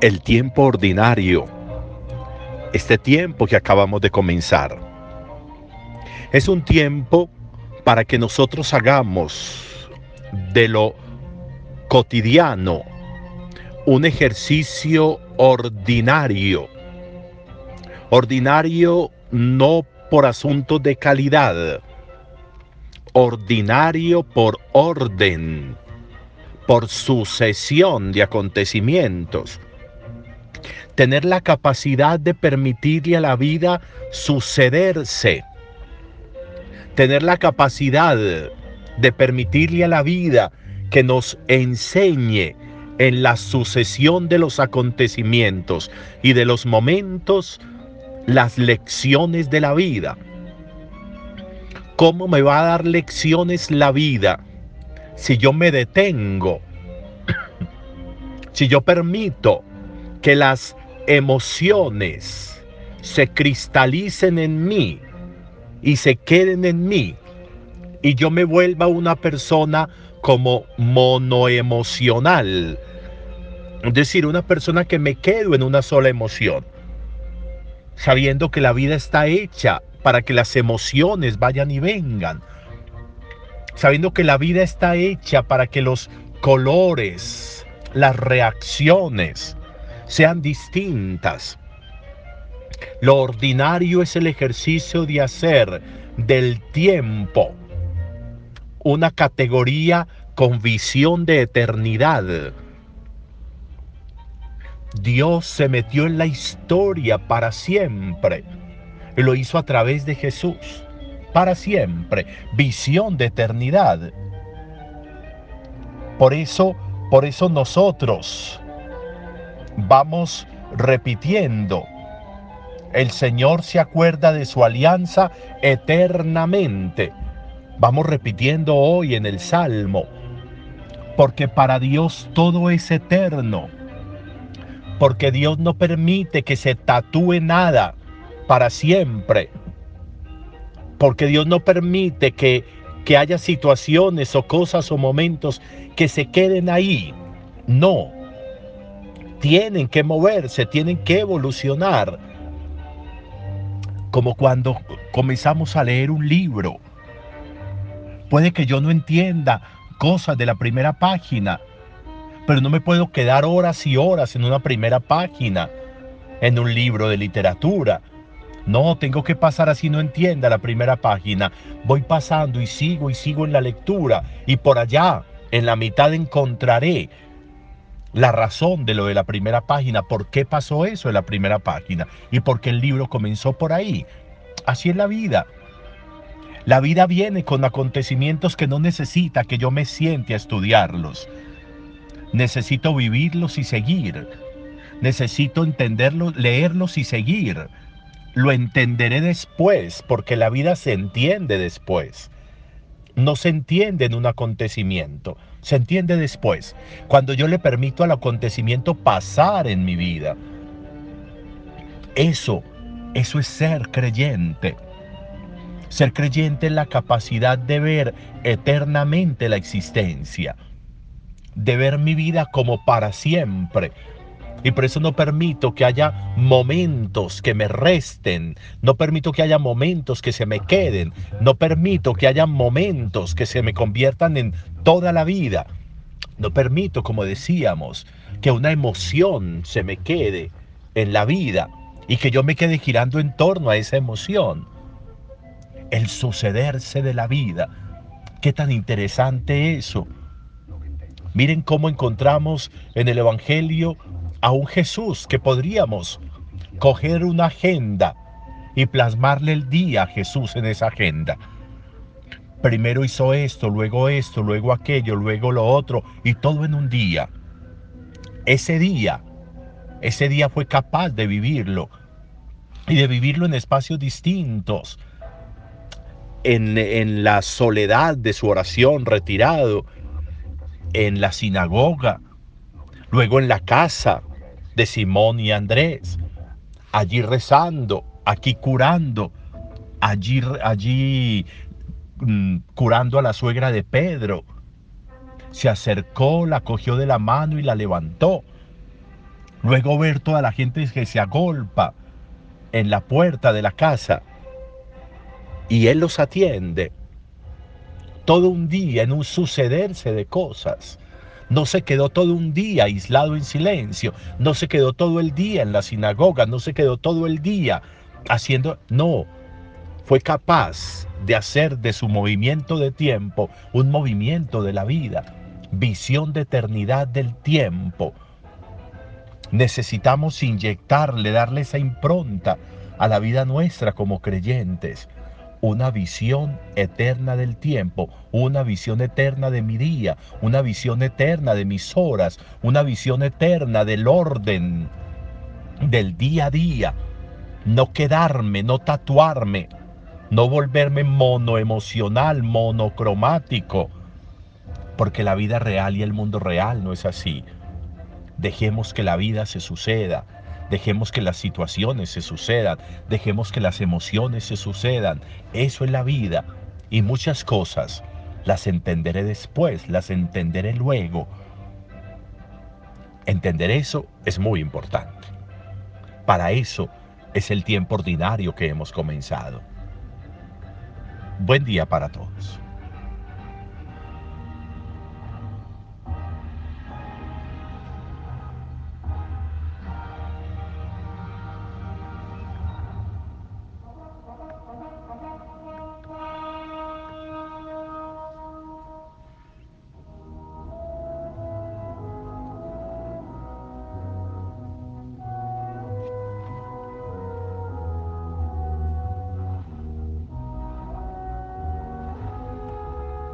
el tiempo ordinario, este tiempo que acabamos de comenzar, es un tiempo para que nosotros hagamos de lo cotidiano un ejercicio ordinario. Ordinario no por asuntos de calidad, ordinario por orden, por sucesión de acontecimientos. Tener la capacidad de permitirle a la vida sucederse. Tener la capacidad de permitirle a la vida que nos enseñe en la sucesión de los acontecimientos y de los momentos las lecciones de la vida. ¿Cómo me va a dar lecciones la vida si yo me detengo? si yo permito que las emociones se cristalicen en mí y se queden en mí y yo me vuelva una persona como monoemocional. Es decir, una persona que me quedo en una sola emoción, sabiendo que la vida está hecha para que las emociones vayan y vengan, sabiendo que la vida está hecha para que los colores, las reacciones sean distintas. Lo ordinario es el ejercicio de hacer del tiempo una categoría con visión de eternidad. Dios se metió en la historia para siempre. Lo hizo a través de Jesús. Para siempre. Visión de eternidad. Por eso, por eso nosotros vamos repitiendo. El Señor se acuerda de su alianza eternamente. Vamos repitiendo hoy en el Salmo, porque para Dios todo es eterno, porque Dios no permite que se tatúe nada para siempre, porque Dios no permite que, que haya situaciones o cosas o momentos que se queden ahí. No, tienen que moverse, tienen que evolucionar. Como cuando comenzamos a leer un libro Puede que yo no entienda cosas de la primera página, pero no me puedo quedar horas y horas en una primera página, en un libro de literatura. No, tengo que pasar así no entienda la primera página. Voy pasando y sigo y sigo en la lectura y por allá, en la mitad encontraré la razón de lo de la primera página, por qué pasó eso en la primera página y por qué el libro comenzó por ahí. Así es la vida. La vida viene con acontecimientos que no necesita que yo me siente a estudiarlos. Necesito vivirlos y seguir. Necesito entenderlos, leerlos y seguir. Lo entenderé después, porque la vida se entiende después. No se entiende en un acontecimiento, se entiende después, cuando yo le permito al acontecimiento pasar en mi vida. Eso, eso es ser creyente. Ser creyente es la capacidad de ver eternamente la existencia, de ver mi vida como para siempre. Y por eso no permito que haya momentos que me resten, no permito que haya momentos que se me queden, no permito que haya momentos que se me conviertan en toda la vida. No permito, como decíamos, que una emoción se me quede en la vida y que yo me quede girando en torno a esa emoción el sucederse de la vida. Qué tan interesante eso. Miren cómo encontramos en el Evangelio a un Jesús que podríamos coger una agenda y plasmarle el día a Jesús en esa agenda. Primero hizo esto, luego esto, luego aquello, luego lo otro, y todo en un día. Ese día, ese día fue capaz de vivirlo, y de vivirlo en espacios distintos, en, la soledad de su oración retirado, en la sinagoga, luego en la casa de Simón y Andrés, allí rezando, aquí curando, allí, allí mm, curando a la suegra de Pedro. Se acercó, la cogió de la mano y la levantó. Luego ver toda la gente que se agolpa en la puerta de la casa y Él los atiende. Todo un día en un sucederse de cosas. No se quedó todo un día aislado en silencio. No se quedó todo el día en la sinagoga. No se quedó todo el día haciendo... No, fue capaz de hacer de su movimiento de tiempo un movimiento de la vida. Visión de eternidad del tiempo Necesitamos inyectarle, darle esa impronta a la vida nuestra como creyentes. Una visión eterna del tiempo, una visión eterna de mi día, una visión eterna de mis horas, una visión eterna del orden del día a día. No quedarme, no tatuarme, no volverme monoemocional, monocromático, porque la vida real y el mundo real no es así. Dejemos que la vida se suceda. Dejemos que las situaciones se sucedan. Dejemos que las emociones se sucedan. Eso es la vida. Y muchas cosas las entenderé después, las entenderé luego. Entender eso es muy importante. Para eso es el tiempo ordinario que hemos comenzado. Buen día para todos.